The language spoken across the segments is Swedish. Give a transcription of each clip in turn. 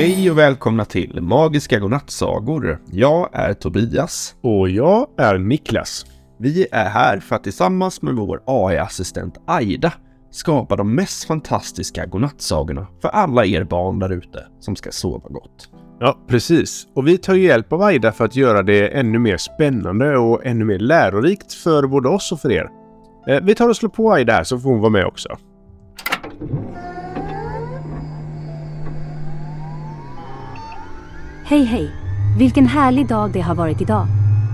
Hej och välkomna till Magiska godnattsagor. Jag är Tobias. Och jag är Niklas. Vi är här för att tillsammans med vår AI-assistent Aida skapa de mest fantastiska godnattsagorna för alla er barn där ute som ska sova gott. Ja, precis. Och vi tar hjälp av Aida för att göra det ännu mer spännande och ännu mer lärorikt för både oss och för er. Eh, vi tar och slår på Aida här så får hon vara med också. Hej hej! Vilken härlig dag det har varit idag.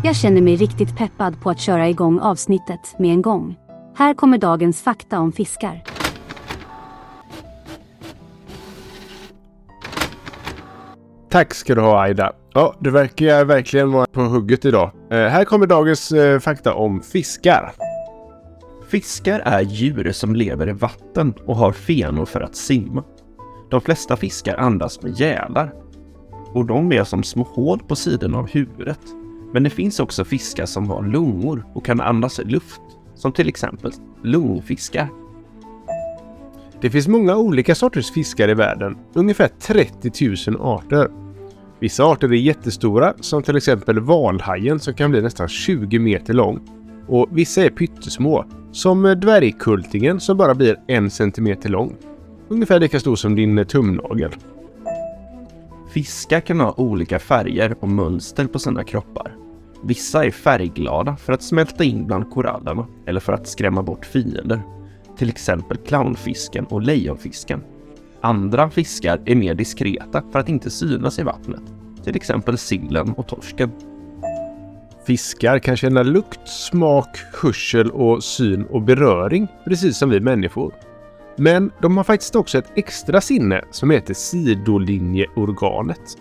Jag känner mig riktigt peppad på att köra igång avsnittet med en gång. Här kommer dagens fakta om fiskar. Tack ska du ha Aida. Ja, du verkar verkligen vara på hugget idag. Eh, här kommer dagens eh, fakta om fiskar. Fiskar är djur som lever i vatten och har fenor för att simma. De flesta fiskar andas med gälar och de är som små hål på sidan av huvudet. Men det finns också fiskar som har lungor och kan andas luft, som till exempel lungfiskar. Det finns många olika sorters fiskar i världen, ungefär 30 000 arter. Vissa arter är jättestora, som till exempel valhajen som kan bli nästan 20 meter lång. Och vissa är pyttesmå, som dvärgkultingen som bara blir en centimeter lång. Ungefär lika stor som din tumnagel. Fiskar kan ha olika färger och mönster på sina kroppar. Vissa är färgglada för att smälta in bland korallerna eller för att skrämma bort fiender. Till exempel clownfisken och lejonfisken. Andra fiskar är mer diskreta för att inte synas i vattnet. Till exempel sillen och torsken. Fiskar kan känna lukt, smak, hörsel och syn och beröring, precis som vi människor. Men de har faktiskt också ett extra sinne som heter sidolinjeorganet.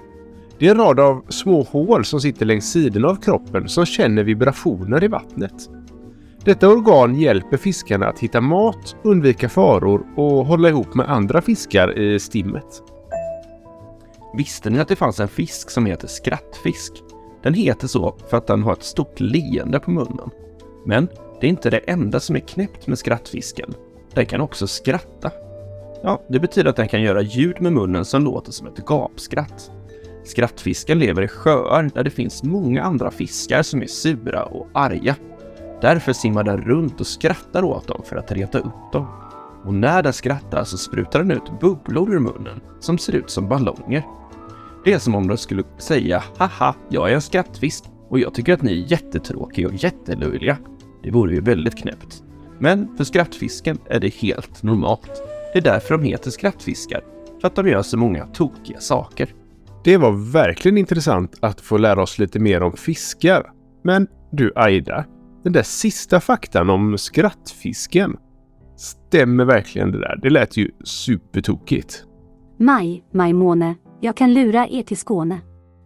Det är en rad av små hål som sitter längs sidorna av kroppen som känner vibrationer i vattnet. Detta organ hjälper fiskarna att hitta mat, undvika faror och hålla ihop med andra fiskar i stimmet. Visste ni att det fanns en fisk som heter skrattfisk? Den heter så för att den har ett stort leende på munnen. Men det är inte det enda som är knäppt med skrattfisken. Den kan också skratta. Ja, det betyder att den kan göra ljud med munnen som låter som ett gapskratt. Skrattfisken lever i sjöar där det finns många andra fiskar som är sura och arga. Därför simmar den runt och skrattar åt dem för att reta upp dem. Och när den skrattar så sprutar den ut bubblor ur munnen som ser ut som ballonger. Det är som om den skulle säga haha, jag är en skrattfisk och jag tycker att ni är jättetråkiga och jättelöjliga. Det vore ju väldigt knäppt. Men för skrattfisken är det helt normalt. Det är därför de heter skrattfiskar, för att de gör så många tokiga saker. Det var verkligen intressant att få lära oss lite mer om fiskar. Men du Aida, den där sista faktan om skrattfisken. Stämmer verkligen det där? Det lät ju supertokigt. Maj, majmåne, jag kan lura er till Skåne.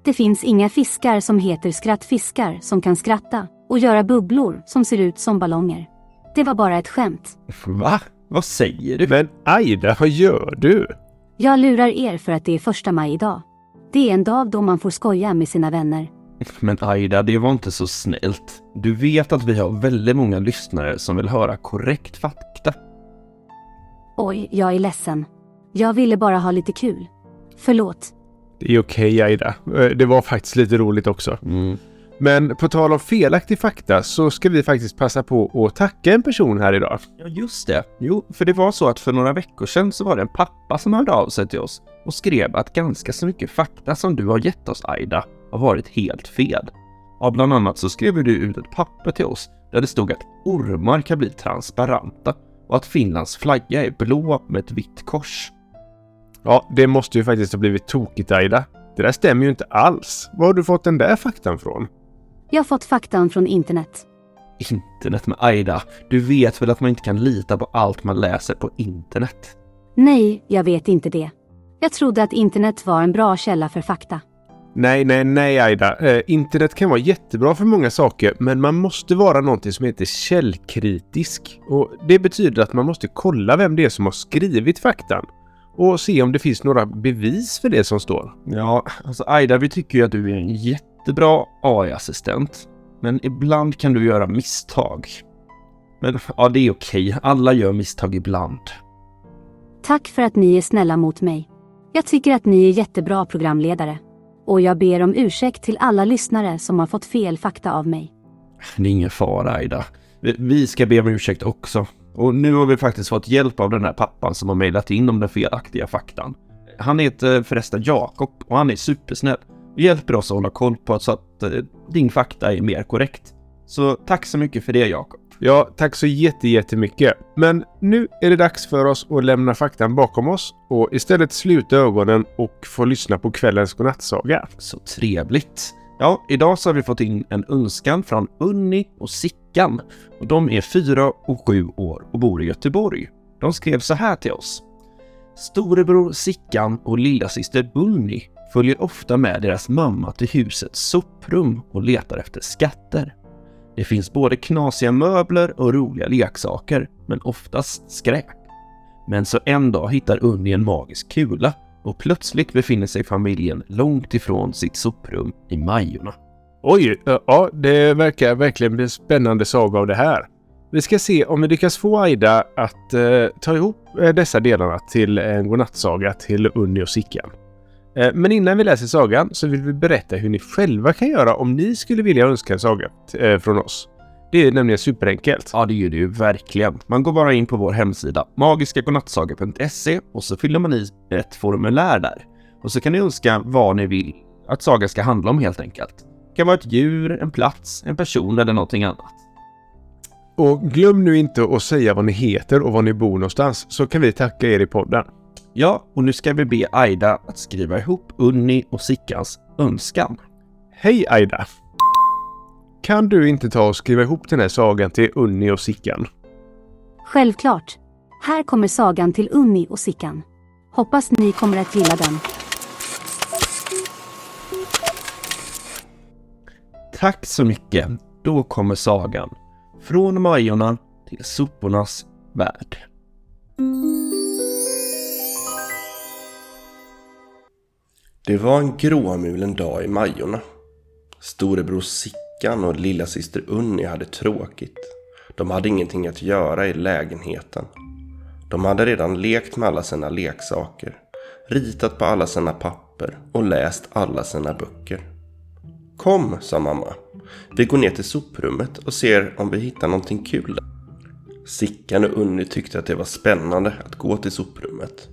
Det finns inga fiskar som heter skrattfiskar som kan skratta och göra bubblor som ser ut som ballonger. Det var bara ett skämt. Va? Vad säger du? Men Aida, vad gör du? Jag lurar er för att det är första maj idag. Det är en dag då man får skoja med sina vänner. Men Aida, det var inte så snällt. Du vet att vi har väldigt många lyssnare som vill höra korrekt fakta. Oj, jag är ledsen. Jag ville bara ha lite kul. Förlåt. Det är okej Aida. Eh, Det var faktiskt lite roligt också. Mm. Men på tal om felaktig fakta så ska vi faktiskt passa på att tacka en person här idag. Ja, just det. Jo, för det var så att för några veckor sedan så var det en pappa som hörde av sig till oss och skrev att ganska så mycket fakta som du har gett oss, Aida, har varit helt fel. Ja, bland annat så skrev du ut ett papper till oss där det stod att ormar kan bli transparenta och att Finlands flagga är blå med ett vitt kors. Ja, det måste ju faktiskt ha blivit tokigt Aida. Det där stämmer ju inte alls. Var har du fått den där faktan från? Jag har fått faktan från internet. Internet med Aida. Du vet väl att man inte kan lita på allt man läser på internet? Nej, jag vet inte det. Jag trodde att internet var en bra källa för fakta. Nej, nej, nej Aida. Eh, internet kan vara jättebra för många saker, men man måste vara någonting som heter källkritisk. Och det betyder att man måste kolla vem det är som har skrivit faktan. Och se om det finns några bevis för det som står. Ja, alltså Aida, vi tycker ju att du är en jättebra AI-assistent. Men ibland kan du göra misstag. Men ja, det är okej. Alla gör misstag ibland. Tack för att ni är snälla mot mig. Jag tycker att ni är jättebra programledare. Och jag ber om ursäkt till alla lyssnare som har fått fel fakta av mig. Det är ingen fara, Aida. Vi- ska be om ursäkt också. Och nu har vi faktiskt fått hjälp av den här pappan som har mejlat in om den felaktiga faktan. Han heter förresten Jakob och han är supersnäll och hjälper oss att hålla koll på så att eh, din fakta är mer korrekt. Så tack så mycket för det, Jakob. Ja, tack så jätte, jättemycket. Men nu är det dags för oss att lämna faktan bakom oss och istället sluta ögonen och få lyssna på kvällens godnattsaga. Så trevligt. Ja, idag så har vi fått in en önskan från Unni och Sickan. Och de är fyra och sju år och bor i Göteborg. De skrev så här till oss. Storebror Sickan och lillasyster Unni följer ofta med deras mamma till husets soprum och letar efter skatter. Det finns både knasiga möbler och roliga leksaker, men oftast skräp. Men så en dag hittar Unni en magisk kula och plötsligt befinner sig familjen långt ifrån sitt soprum i Majorna. Oj, eh, ja, det verkar verkligen bli en spännande saga av det här. Vi ska se om vi lyckas få Aida att eh, ta ihop eh, dessa delarna till en godnattsaga till Unni och Sickan. Eh, men innan vi läser sagan så vill vi berätta hur ni själva kan göra om ni skulle vilja önska en saga eh, från oss. Det är nämligen superenkelt. Ja, det är det ju verkligen. Man går bara in på vår hemsida magiskagodnattsaga.se och så fyller man i ett formulär där. Och så kan ni önska vad ni vill att sagan ska handla om helt enkelt. Det kan vara ett djur, en plats, en person eller någonting annat. Och glöm nu inte att säga vad ni heter och var ni bor någonstans så kan vi tacka er i podden. Ja, och nu ska vi be Aida att skriva ihop Unni och Sickans önskan. Hej Aida! Kan du inte ta och skriva ihop den här sagan till Unni och Sickan? Självklart. Här kommer sagan till Unni och Sickan. Hoppas ni kommer att gilla den. Tack så mycket. Då kommer sagan. Från Majorna till sopornas värld. Det var en gråmulen dag i Majorna. Storebror Sickan och lillasyster Unni hade tråkigt. De hade ingenting att göra i lägenheten. De hade redan lekt med alla sina leksaker, ritat på alla sina papper och läst alla sina böcker. Kom, sa mamma. Vi går ner till soprummet och ser om vi hittar någonting kul där. Sickan och Unni tyckte att det var spännande att gå till soprummet.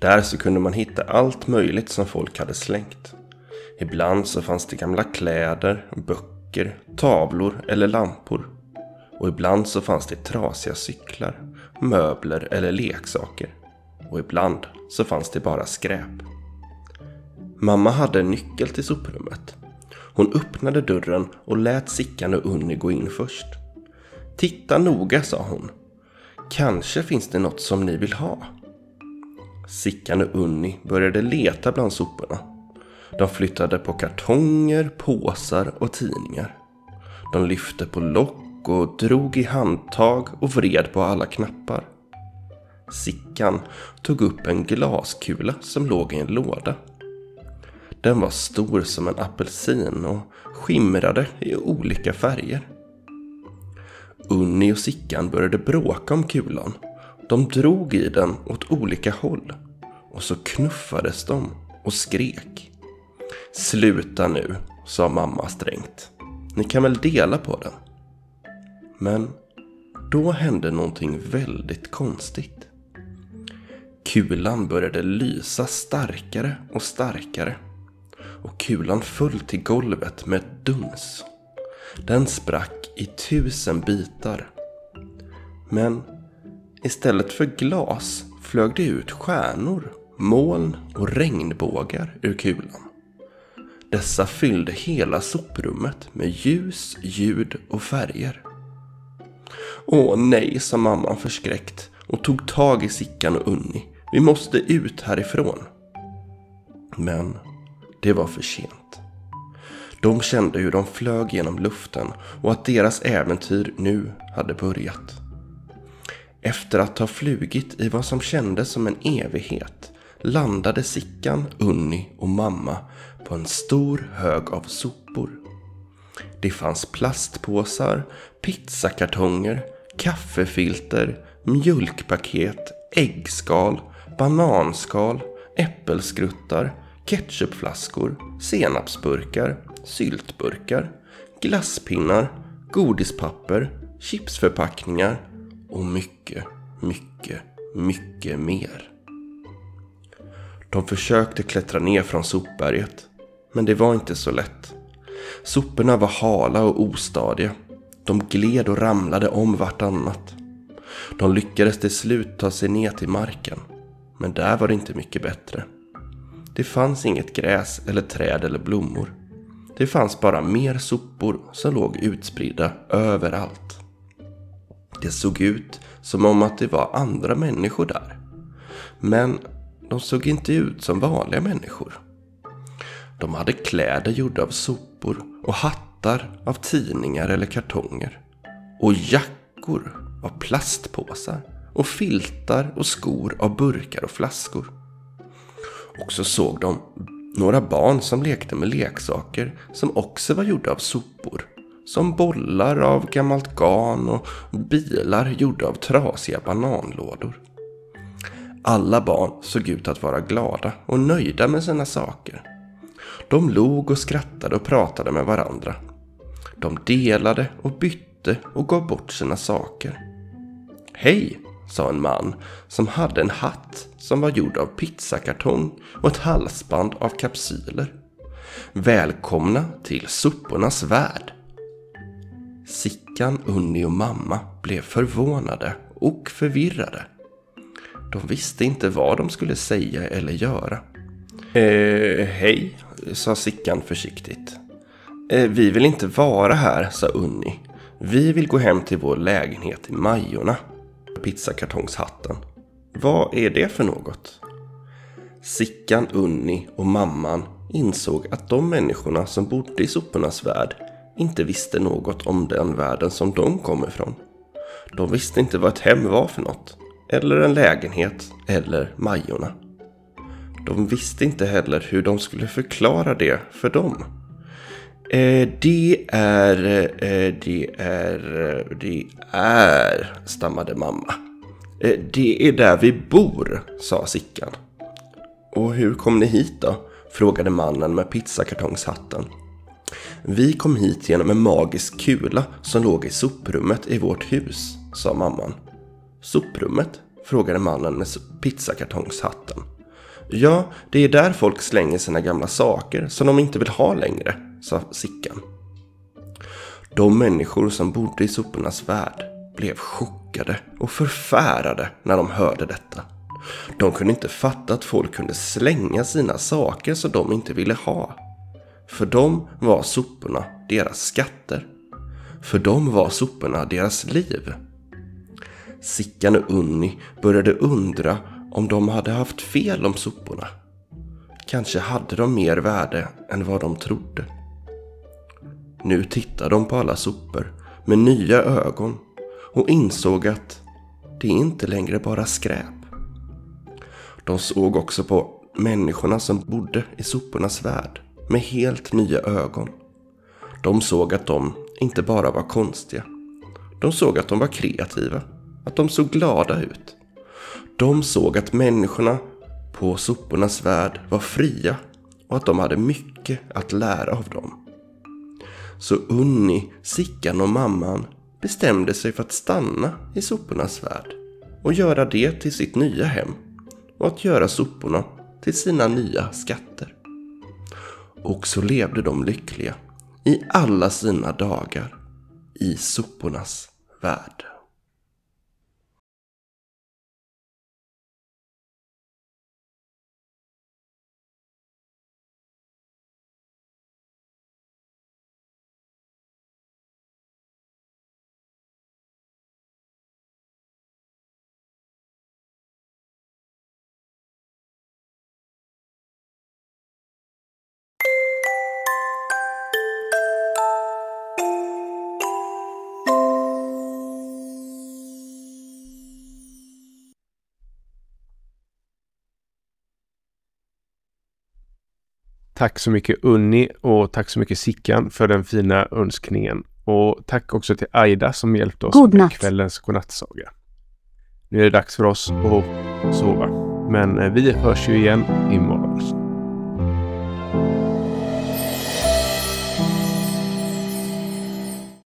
Där så kunde man hitta allt möjligt som folk hade slängt. Ibland så fanns det gamla kläder, böcker, tavlor eller lampor. Och ibland så fanns det trasiga cyklar, möbler eller leksaker. Och ibland så fanns det bara skräp. Mamma hade en nyckel till soprummet. Hon öppnade dörren och lät Sickan och Unni gå in först. Titta noga, sa hon. Kanske finns det något som ni vill ha. Sickan och Unni började leta bland soporna. De flyttade på kartonger, påsar och tidningar. De lyfte på lock och drog i handtag och vred på alla knappar. Sickan tog upp en glaskula som låg i en låda. Den var stor som en apelsin och skimrade i olika färger. Unni och Sickan började bråka om kulan. De drog i den åt olika håll. Och så knuffades de och skrek. Sluta nu, sa mamma strängt. Ni kan väl dela på den? Men då hände någonting väldigt konstigt. Kulan började lysa starkare och starkare. Och kulan föll till golvet med ett duns. Den sprack i tusen bitar. Men istället för glas flög det ut stjärnor, moln och regnbågar ur kulan. Dessa fyllde hela soprummet med ljus, ljud och färger. Åh nej, sa mamman förskräckt och tog tag i Sickan och Unni. Vi måste ut härifrån. Men det var för sent. De kände hur de flög genom luften och att deras äventyr nu hade börjat. Efter att ha flugit i vad som kändes som en evighet landade Sickan, Unni och mamma på en stor hög av sopor. Det fanns plastpåsar, pizzakartonger, kaffefilter, mjölkpaket, äggskal, bananskal, äppelskruttar, ketchupflaskor, senapsburkar, syltburkar, glasspinnar, godispapper, chipsförpackningar och mycket, mycket, mycket mer. De försökte klättra ner från sopberget, men det var inte så lätt. Soporna var hala och ostadiga. De gled och ramlade om vartannat. De lyckades till slut ta sig ner till marken, men där var det inte mycket bättre. Det fanns inget gräs eller träd eller blommor. Det fanns bara mer sopor som låg utspridda överallt. Det såg ut som om att det var andra människor där. Men de såg inte ut som vanliga människor. De hade kläder gjorda av sopor och hattar av tidningar eller kartonger. Och jackor av plastpåsar och filtar och skor av burkar och flaskor. Och så såg de några barn som lekte med leksaker som också var gjorda av sopor. Som bollar av gammalt garn och bilar gjorda av trasiga bananlådor. Alla barn såg ut att vara glada och nöjda med sina saker. De log och skrattade och pratade med varandra. De delade och bytte och gav bort sina saker. Hej, sa en man som hade en hatt som var gjord av pizzakartong och ett halsband av kapsyler. Välkomna till sopornas värld. Sickan, Unni och mamma blev förvånade och förvirrade. De visste inte vad de skulle säga eller göra. Eh, hej, sa Sickan försiktigt. Eh, vi vill inte vara här, sa Unni. Vi vill gå hem till vår lägenhet i Majorna. Pizzakartongshatten. Vad är det för något? Sickan, Unni och mamman insåg att de människorna som bodde i sopornas värld inte visste något om den världen som de kom ifrån. De visste inte vad ett hem var för något, eller en lägenhet, eller Majorna. De visste inte heller hur de skulle förklara det för dem. Eh, det är, eh, det är, eh, det är, stammade mamma. Eh, det är där vi bor, sa Sickan. Och hur kom ni hit då? frågade mannen med pizzakartongshatten. Vi kom hit genom en magisk kula som låg i soprummet i vårt hus, sa mamman. Soprummet? frågade mannen med pizzakartongshatten. Ja, det är där folk slänger sina gamla saker som de inte vill ha längre, sa Sickan. De människor som bodde i sopornas värld blev chockade och förfärade när de hörde detta. De kunde inte fatta att folk kunde slänga sina saker som de inte ville ha. För dem var soporna deras skatter. För dem var soporna deras liv. Sickan och Unni började undra om de hade haft fel om soporna. Kanske hade de mer värde än vad de trodde. Nu tittade de på alla sopor med nya ögon och insåg att det är inte längre bara skräp. De såg också på människorna som bodde i sopornas värld med helt nya ögon. De såg att de inte bara var konstiga. De såg att de var kreativa, att de såg glada ut. De såg att människorna på sopornas värld var fria och att de hade mycket att lära av dem. Så Unni, Sickan och mamman bestämde sig för att stanna i sopornas värld och göra det till sitt nya hem och att göra soporna till sina nya skatter. Och så levde de lyckliga i alla sina dagar i sopornas värld. Tack så mycket Unni och tack så mycket Sickan för den fina önskningen. Och tack också till Aida som hjälpte oss med kvällens godnattsaga. Nu är det dags för oss att sova. Men eh, vi hörs ju igen imorgon.